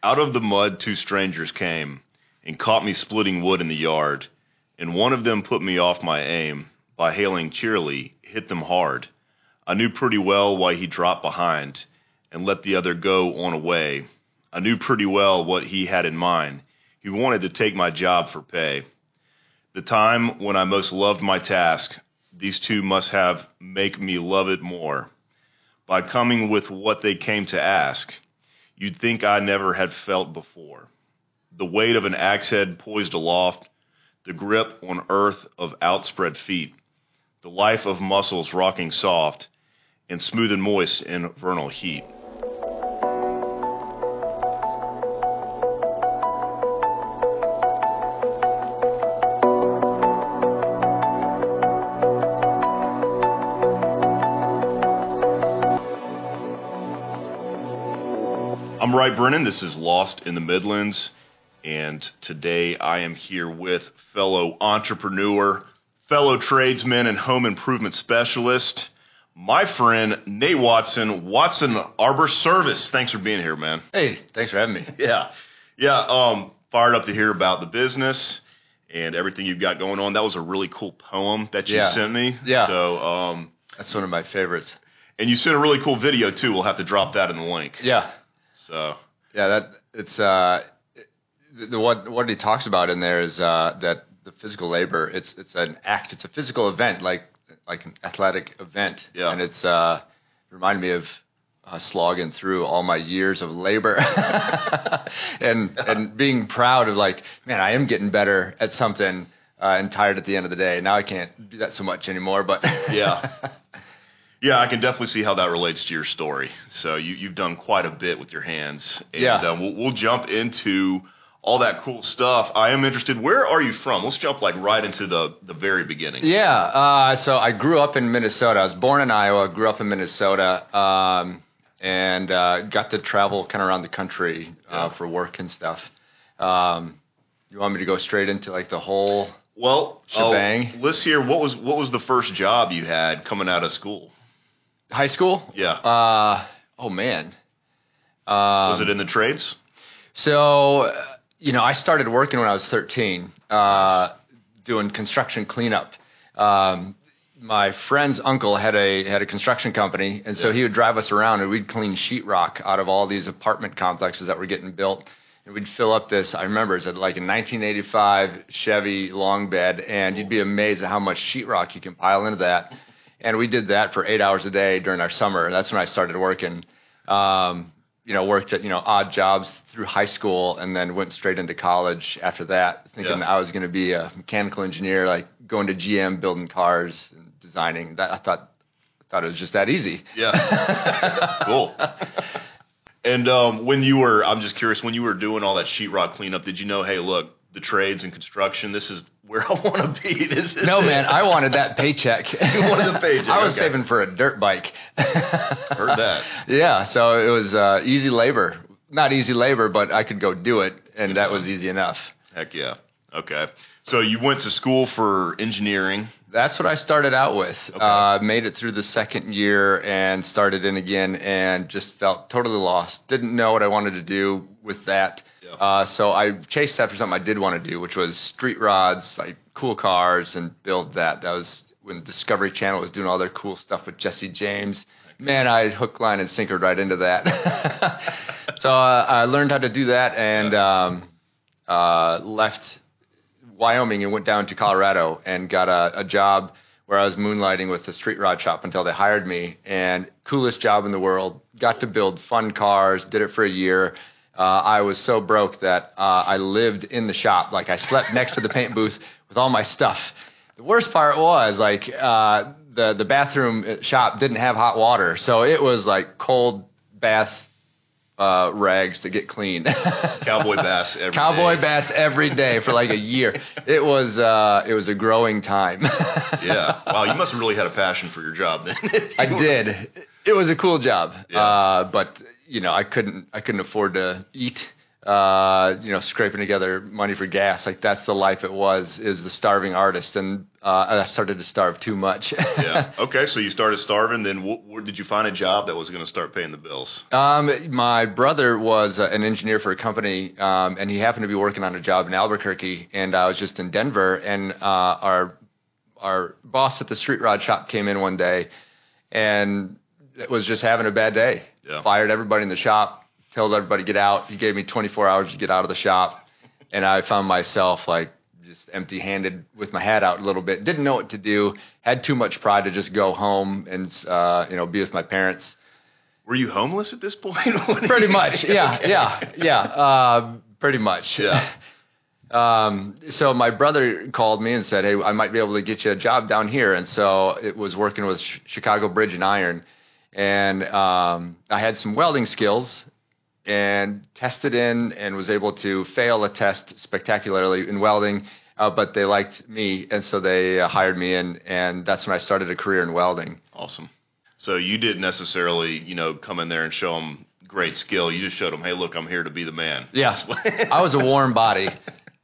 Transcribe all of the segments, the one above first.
Out of the mud, two strangers came and caught me splitting wood in the yard. And one of them put me off my aim by hailing cheerily, hit them hard. I knew pretty well why he dropped behind and let the other go on away. I knew pretty well what he had in mind. He wanted to take my job for pay. The time when I most loved my task, these two must have make me love it more. By coming with what they came to ask, you'd think I never had felt before. The weight of an axe head poised aloft, the grip on earth of outspread feet, the life of muscles rocking soft and smooth and moist in vernal heat. I'm Brennan. This is Lost in the Midlands. And today I am here with fellow entrepreneur, fellow tradesman, and home improvement specialist, my friend Nate Watson, Watson Arbor Service. Thanks for being here, man. Hey, thanks for having me. Yeah. Yeah. Um, fired up to hear about the business and everything you've got going on. That was a really cool poem that you Yeah. sent me. Yeah. So, um, That's one of my favorites. and you sent a really cool video too. We'll have to drop that in the link. Yeah, So, yeah. That it's uh, the, the what what he talks about in there is uh, that the physical labor. It's it's an act. It's a physical event, like like an athletic event. Yeah. And it's uh, reminded me of uh, slogging through all my years of labor, and and being proud of like, man, I am getting better at something. Uh, and tired at the end of the day. Now I can't do that so much anymore. But Yeah. Yeah, I can definitely see how that relates to your story. So you, you've done quite a bit with your hands. And, Yeah. Uh, we'll, we'll jump into all that cool stuff. I am interested. Where are you from? Let's jump like right into the, the very beginning. Yeah, uh, so I grew up in Minnesota. I was born in Iowa, grew up in Minnesota, um, and uh, got to travel kind of around the country uh, Yeah. for work and stuff. Um, you want me to go straight into like the whole? Well, Shebang. oh, let's hear what was what was the first job you had coming out of school? High school? Yeah. Uh, oh man. Um, was it in the trades? So, you know, I started working when I was 13, uh, doing construction cleanup. Um, my friend's uncle had a had a construction company, and so Yeah. he would drive us around, and we'd clean sheetrock out of all these apartment complexes that were getting built. And we'd fill up this. I remember it's like a 1985 Chevy long bed, and you'd be amazed at how much sheetrock you can pile into that. And we did that for eight hours a day during our summer. That's when I started working. Um, you know, worked at you know odd jobs through high school, and then went straight into college after that, thinking Yeah. I was going to be a mechanical engineer, like going to GM, building cars and designing. That I thought, I thought it was just that easy. Yeah. cool. And um, when you were, I'm just curious, when you were doing all that sheetrock cleanup, did you know, hey, look, the trades and construction, this is where I want to be. This is No man, I wanted that paycheck. You wanted the paycheck, I was okay. saving for a dirt bike. Heard that. Yeah, so it was uh, easy labor. Not easy labor, but I could go do it, and that was easy enough. Heck yeah. Okay. So you went to school for engineering. That's what I started out with. Okay. Uh, made it through the second year and started in again, and just felt totally lost. Didn't know what I wanted to do with that. Yeah. Uh, so I chased after something I did want to do, which was street rods, like cool cars, and build that. That was when Discovery Channel was doing all their cool stuff with Jesse James. Man, I hook, line, and sinkered right into that. so uh, I learned how to do that and um, uh, left Wyoming and went down to Colorado and got a, a job where I was moonlighting with the street rod shop until they hired me. And coolest job in the world. Got to build fun cars. Did it for a year. Uh, I was so broke that uh, I lived in the shop. Like I slept next to the paint booth with all my stuff. The worst part was like uh, the the bathroom shop didn't have hot water, so it was like cold bath uh, rags to get clean. Cowboy baths every Cowboy day. bats every day for like a year. It was uh, it was a growing time. Yeah. Wow, you must have really had a passion for your job then. I did. It was a cool job, Yeah. uh, but you know I couldn't I couldn't afford to eat uh, you know, scraping together money for gas. Like that's the life it was, is the starving artist. And uh, I started to starve too much. yeah. Okay. So you started starving. Then wh- where did you find a job that was going to start paying the bills? Um, my brother was uh, an engineer for a company, um, and he happened to be working on a job in Albuquerque, and I was just in Denver, and uh, our our boss at the street rod shop came in one day, and was just having a bad day. Yeah. Fired everybody in the shop, told everybody to get out. He gave me 24 hours to get out of the shop, and I found myself like just empty-handed with my hat out a little bit. Didn't know what to do. Had too much pride to just go home and uh, you know be with my parents. Were you homeless at this point? Pretty much, yeah, yeah, yeah. Uh, pretty much. Yeah. Um, so my brother called me and said, "Hey, I might be able to get you a job down here." And so it was working with Ch- Chicago Bridge and Iron, and um, I had some welding skills, and tested in and was able to fail a test spectacularly in welding. Uh, but they liked me, and so they uh, hired me in, and that's when I started a career in welding. Awesome. So you didn't necessarily, you know, come in there and show them great skill. You just showed them, hey, look, I'm here to be the man. Yeah, I was a warm body.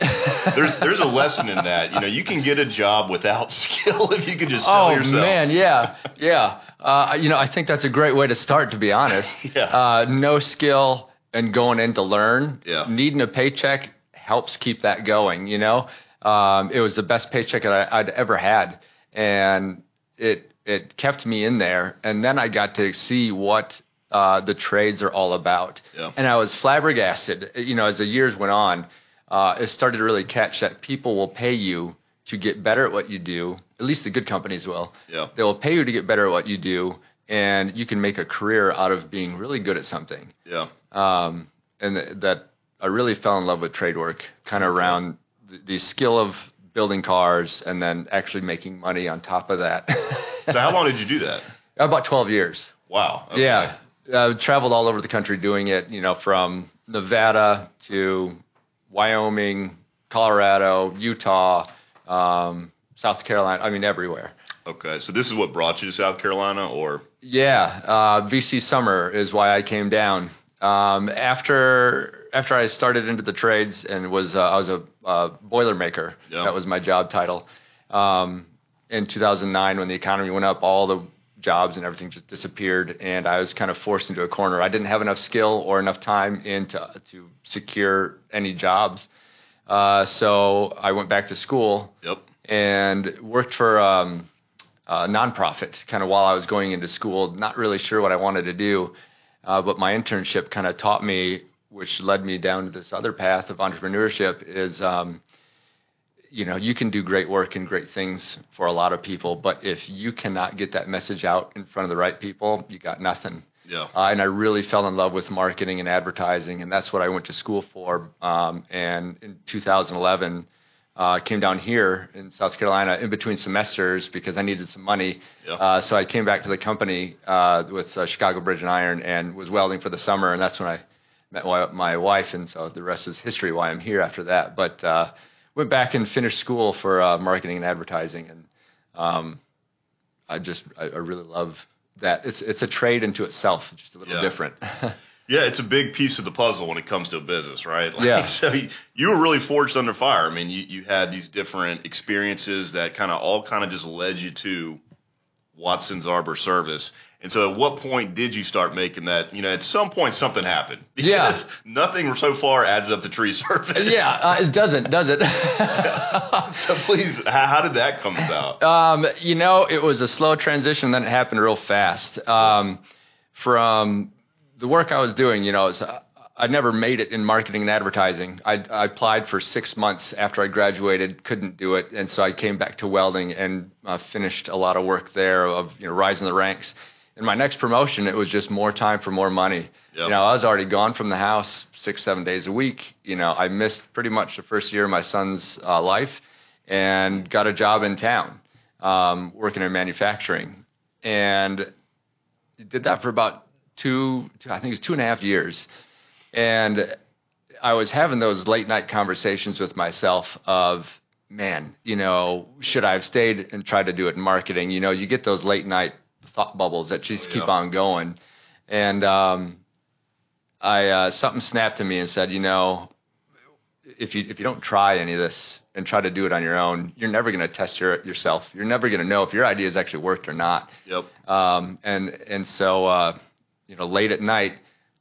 There's there's a lesson in that. You know, you can get a job without skill if you can just sell oh yourself. man, yeah, yeah. Uh, you know, I think that's a great way to start. To be honest, Yeah. Uh, no skill and going in to learn. Yeah. Needing a paycheck helps keep that going. You know, um, it was the best paycheck that I, I'd ever had, and it it kept me in there. And then I got to see what uh, the trades are all about. Yeah. And I was flabbergasted. You know, as the years went on, uh, it started to really catch that people will pay you to get better at what you do. At least the good companies will. Yeah. They will pay you to get better at what you do, and you can make a career out of being really good at something. Yeah. Um, and th- that I really fell in love with trade work, kind of around the, the skill of building cars and then actually making money on top of that. So how long did you do that? About 12 years. Wow. Okay. Yeah. I traveled all over the country doing it, you know, from Nevada to Wyoming, Colorado, Utah, um, South Carolina. I mean, everywhere. Okay. So this is what brought you to South Carolina, or Yeah, uh, VC Summer is why I came down. Um, after after I started into the trades and was uh, I was a uh, boiler maker. Yeah. That was my job title. Um, in 2009, when the economy went up, all the jobs and everything just disappeared, and I was kind of forced into a corner. I didn't have enough skill or enough time in to, to secure any jobs. Uh, so I went back to school yep. and worked for um, a nonprofit kind of while I was going into school. Not really sure what I wanted to do, uh, but my internship kind of taught me, which led me down to this other path of entrepreneurship. Is um, you know you can do great work and great things for a lot of people, but if you cannot get that message out in front of the right people, you got nothing. Yeah. Uh, and I really fell in love with marketing and advertising, and that's what I went to school for. Um, and in 2011, uh, came down here in South Carolina in between semesters because I needed some money. Yeah. Uh, so I came back to the company uh, with uh, Chicago Bridge and Iron and was welding for the summer, and that's when I met my, my wife, and so the rest is history. Why I'm here after that, but uh, went back and finished school for uh, marketing and advertising, and um, I just I, I really love that. It's it's a trade into itself, just a little Yeah. different. Yeah, it's a big piece of the puzzle when it comes to a business, right? Like, Yeah. So you, you were really forged under fire. I mean, you, you had these different experiences that kind of all kind of just led you to Watson's Arbor Service. And so, at what point did you start making that? You know, at some point, something happened. Yeah. Nothing so far adds up to tree surface. yeah, uh, it doesn't, does it? So please, how, how did that come about? Um, you know, it was a slow transition, then it happened real fast. Um, from the work I was doing, you know, was, uh, I never made it in marketing and advertising. I, I applied for six months after I graduated, couldn't do it, and so I came back to welding and uh, finished a lot of work there of you know rising the ranks. In my next promotion, it was just more time for more money. Yep. You know, I was already gone from the house six, seven days a week. You know, I missed pretty much the first year of my son's uh, life, and got a job in town um, working in manufacturing, and did that for about two, two, I think it was two and a half years, and I was having those late night conversations with myself of, man, you know, should I have stayed and tried to do it in marketing? You know, you get those late night thought bubbles that just Oh, keep yeah. on going, and um, I uh, something snapped in me and said, you know, if you if you don't try any of this and try to do it on your own, you're never going to test your, yourself. You're never going to know if your idea has actually worked or not. Yep. Um, and and so uh, you know, late at night,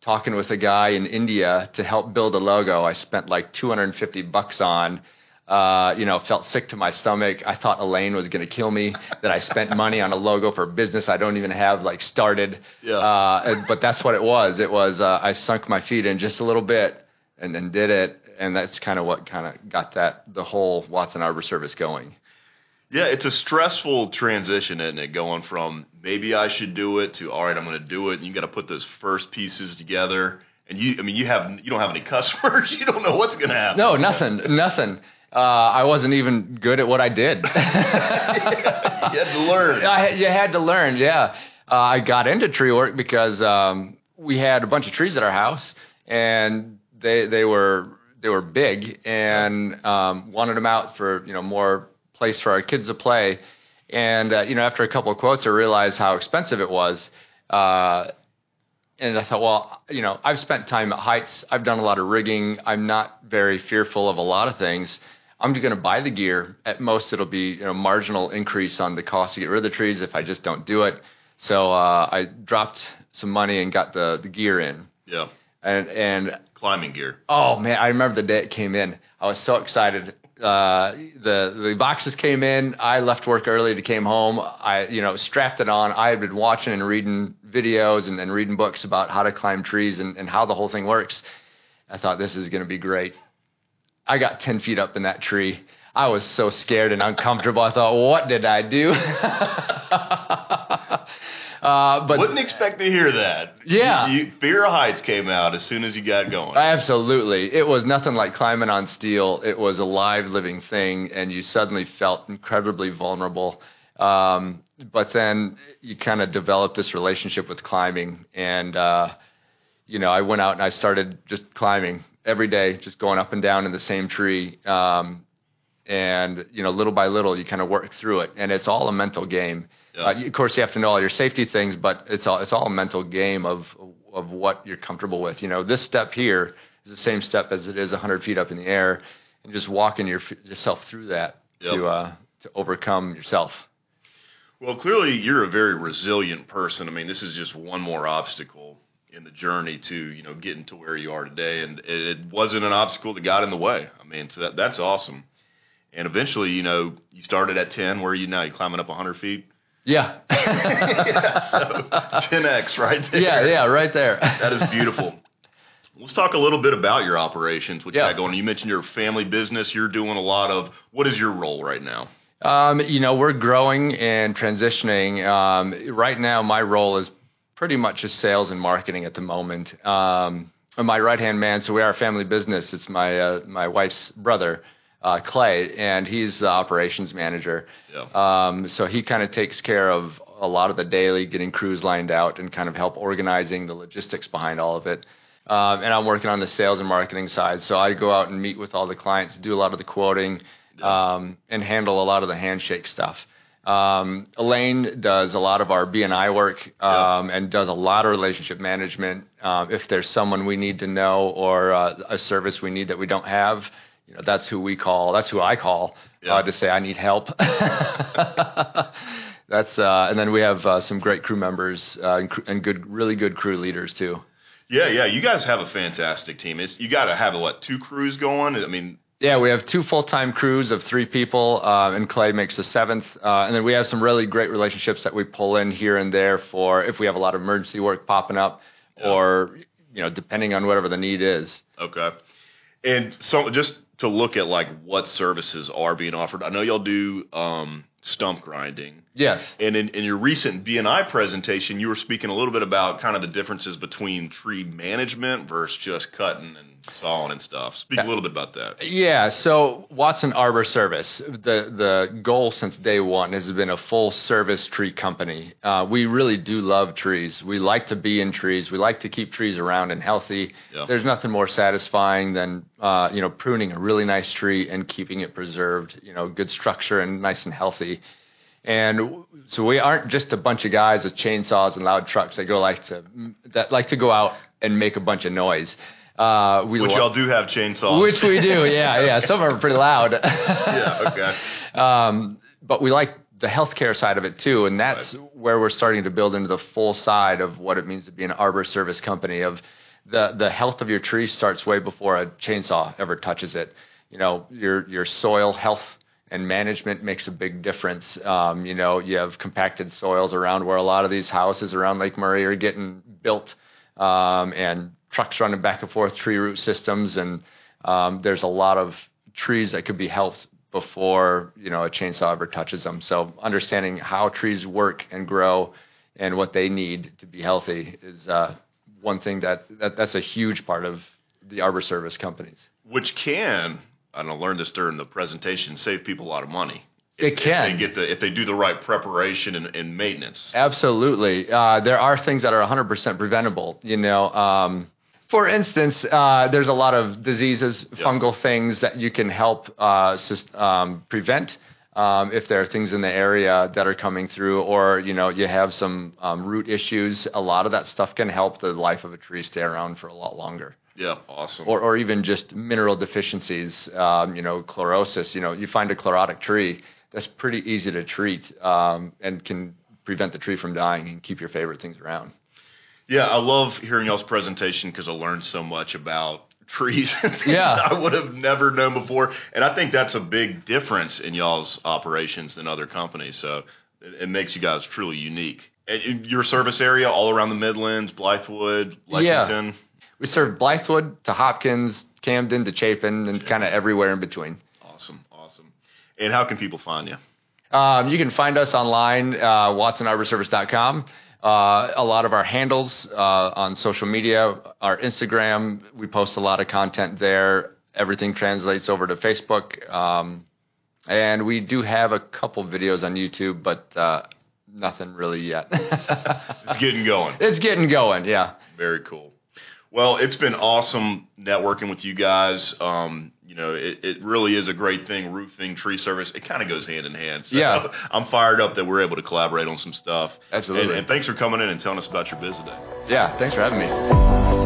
talking with a guy in India to help build a logo, I spent like 250 bucks on. Uh, you know, felt sick to my stomach. I thought Elaine was going to kill me. that I spent money on a logo for a business I don't even have like started. Yeah. Uh, and- but that's what it was. It was uh, I sunk my feet in just a little bit and then did it, and that's kind of what kind of got that the whole Watson Arbor service going. Yeah, it's a stressful transition, isn't it? Going from maybe I should do it to all right, I'm going to do it, and you got to put those first pieces together. And you, I mean, you have you don't have any customers. You don't know what's going to happen. No, nothing, nothing. Uh, I wasn't even good at what I did. you had to learn. I you had to learn, yeah. Uh, I got into tree work because um, we had a bunch of trees at our house, and they they were they were big, and um, wanted them out for you know more place for our kids to play. And uh, you know, after a couple of quotes, I realized how expensive it was. Uh, and I thought, well, you know, I've spent time at heights. I've done a lot of rigging. I'm not very fearful of a lot of things. I'm just going to buy the gear. At most, it'll be you know marginal increase on the cost to get rid of the trees if I just don't do it. So uh, I dropped some money and got the the gear in. Yeah, And and climbing gear. oh man, I remember the day it came in. I was so excited. Uh, the the boxes came in. I left work early to came home. I you know strapped it on. I had been watching and reading videos and, and reading books about how to climb trees and, and how the whole thing works. I thought this is going to be great. I got 10 feet up in that tree. I was so scared and uncomfortable. I thought, what did I do? uh, but Wouldn't expect to hear that. Yeah. You, you, Fear of heights came out as soon as you got going. absolutely, it was nothing like climbing on steel. It was a live, living thing, and you suddenly felt incredibly vulnerable. Um, but then you kind of developed this relationship with climbing, and uh, you know, I went out and I started just climbing every day, just going up and down in the same tree. Um, and you know, little by little, you kind of work through it, and it's all a mental game. Yeah. Uh, of course, you have to know all your safety things, but it's all it's all a mental game of of what you're comfortable with. You know, this step here is the same step as it is 100 feet up in the air, and just walking your, yourself through that Yep. to uh, to overcome yourself. Well, clearly you're a very resilient person. I mean, this is just one more obstacle in the journey to you know getting to where you are today, and it, wasn't an obstacle that got in the way. I mean, so that, that's awesome. And eventually, you know, you started at 10. Where are you now? You're climbing up 100 feet? Yeah. so 10x right there. yeah, yeah, right there. That is beautiful. Let's talk a little bit about your operations. What you Yeah. got going? You mentioned your family business. You're doing a lot of. What is your role right now? Um, you know, we're growing and transitioning. Um, right now, my role is pretty much just sales and marketing at the moment. Um, my right hand man, so we are a family business. It's my uh, my wife's brother, uh, Clay, and he's the operations manager. Yeah. Um, so he kind of takes care of a lot of the daily, getting crews lined out, and kind of help organizing the logistics behind all of it. Um, and I'm working on the sales and marketing side. So I go out and meet with all the clients, do a lot of the quoting, um, and handle a lot of the handshake stuff. Um, Elaine does a lot of our BNI work um, and does a lot of relationship management. Um, if there's someone we need to know or uh, a service we need that we don't have, you know, that's who we call. That's who I call Yeah. uh, to say I need help. that's uh, and then we have uh, some great crew members uh, and, cr- and good, really good crew leaders too. Yeah, yeah. You guys have a fantastic team. It's you got to have what two crews going. I mean, Yeah, we have two full time crews of three people, uh, and Clay makes the seventh. Uh, and then we have some really great relationships that we pull in here and there for if we have a lot of emergency work popping up, or you know, depending on whatever the need is. okay. And so just to look at like what services are being offered. I know y'all do um, stump grinding. Yes. And in, in your recent BNI presentation, you were speaking a little bit about kind of the differences between tree management versus just cutting and sawing and stuff. Speak a little bit about that. Yeah, so Watson Arbor Service, the the goal since day one has been a full service tree company. Uh, we really do love trees. We like to be in trees. We like to keep trees around and healthy. Yeah. There's nothing more satisfying than uh, you know pruning a really nice tree and keeping it preserved. You know, good structure and nice and healthy. And so we aren't just a bunch of guys with chainsaws and loud trucks that go like to that like to go out and make a bunch of noise. Uh, we Which lo- y'all do have chainsaws. which we do, yeah, yeah. Some are pretty loud. yeah, okay. um, but we like the healthcare side of it too, and that's where we're starting to build into the full side of what it means to be an arbor service company. Of the the health of your tree starts way before a chainsaw ever touches it. You know, your your soil health and management makes a big difference. Um, you know, you have compacted soils around where a lot of these houses around Lake Murray are getting built, um, and trucks running back and forth, tree root systems, and um, there's a lot of trees that could be helped before you know a chainsaw ever touches them. So understanding how trees work and grow and what they need to be healthy is uh, one thing that, that that's a huge part of the arbor service companies. Which can, and I learned this during the presentation, save people a lot of money. It If can. they get the if they do the right preparation and, and maintenance. Absolutely. Uh, there are things that are 100% preventable. You know, um, for instance, uh, there's a lot of diseases, fungal things that you can help uh, um, prevent. Um, if there are things in the area that are coming through, or you know you have some um, root issues, a lot of that stuff can help the life of a tree stay around for a lot longer. Yeah, awesome. Or, or even just mineral deficiencies, um, you know, chlorosis. You know, you find a chlorotic tree that's pretty easy to treat um, and can prevent the tree from dying and keep your favorite things around. yeah, I love hearing y'all's presentation because I learned so much about trees. Yeah. I would have never known before, and I think that's a big difference in y'all's operations than other companies. So it, it makes you guys truly unique. And your service area, all around the Midlands, Blythewood, Yeah. We serve Blythewood to Hopkins, Camden to Chapin, and kind of everywhere in between. Awesome, awesome. And how can people find you? Um, you can find us online, uh, watsonarborservice.com. Uh, a lot of our handles uh, on social media, our Instagram, we post a lot of content there. Everything translates over to Facebook. Um, and we do have a couple videos on YouTube, but uh, nothing really yet. It's getting going. it's getting going, yeah. Very cool. Well, it's been awesome networking with you guys. Um, you know, it, it really is a great thing. Roofing, tree service, it kind of goes hand in hand. So Yeah. I'm fired up that we're able to collaborate on some stuff. Absolutely. And, and thanks for coming in and telling us about your today. Yeah, thanks for having me.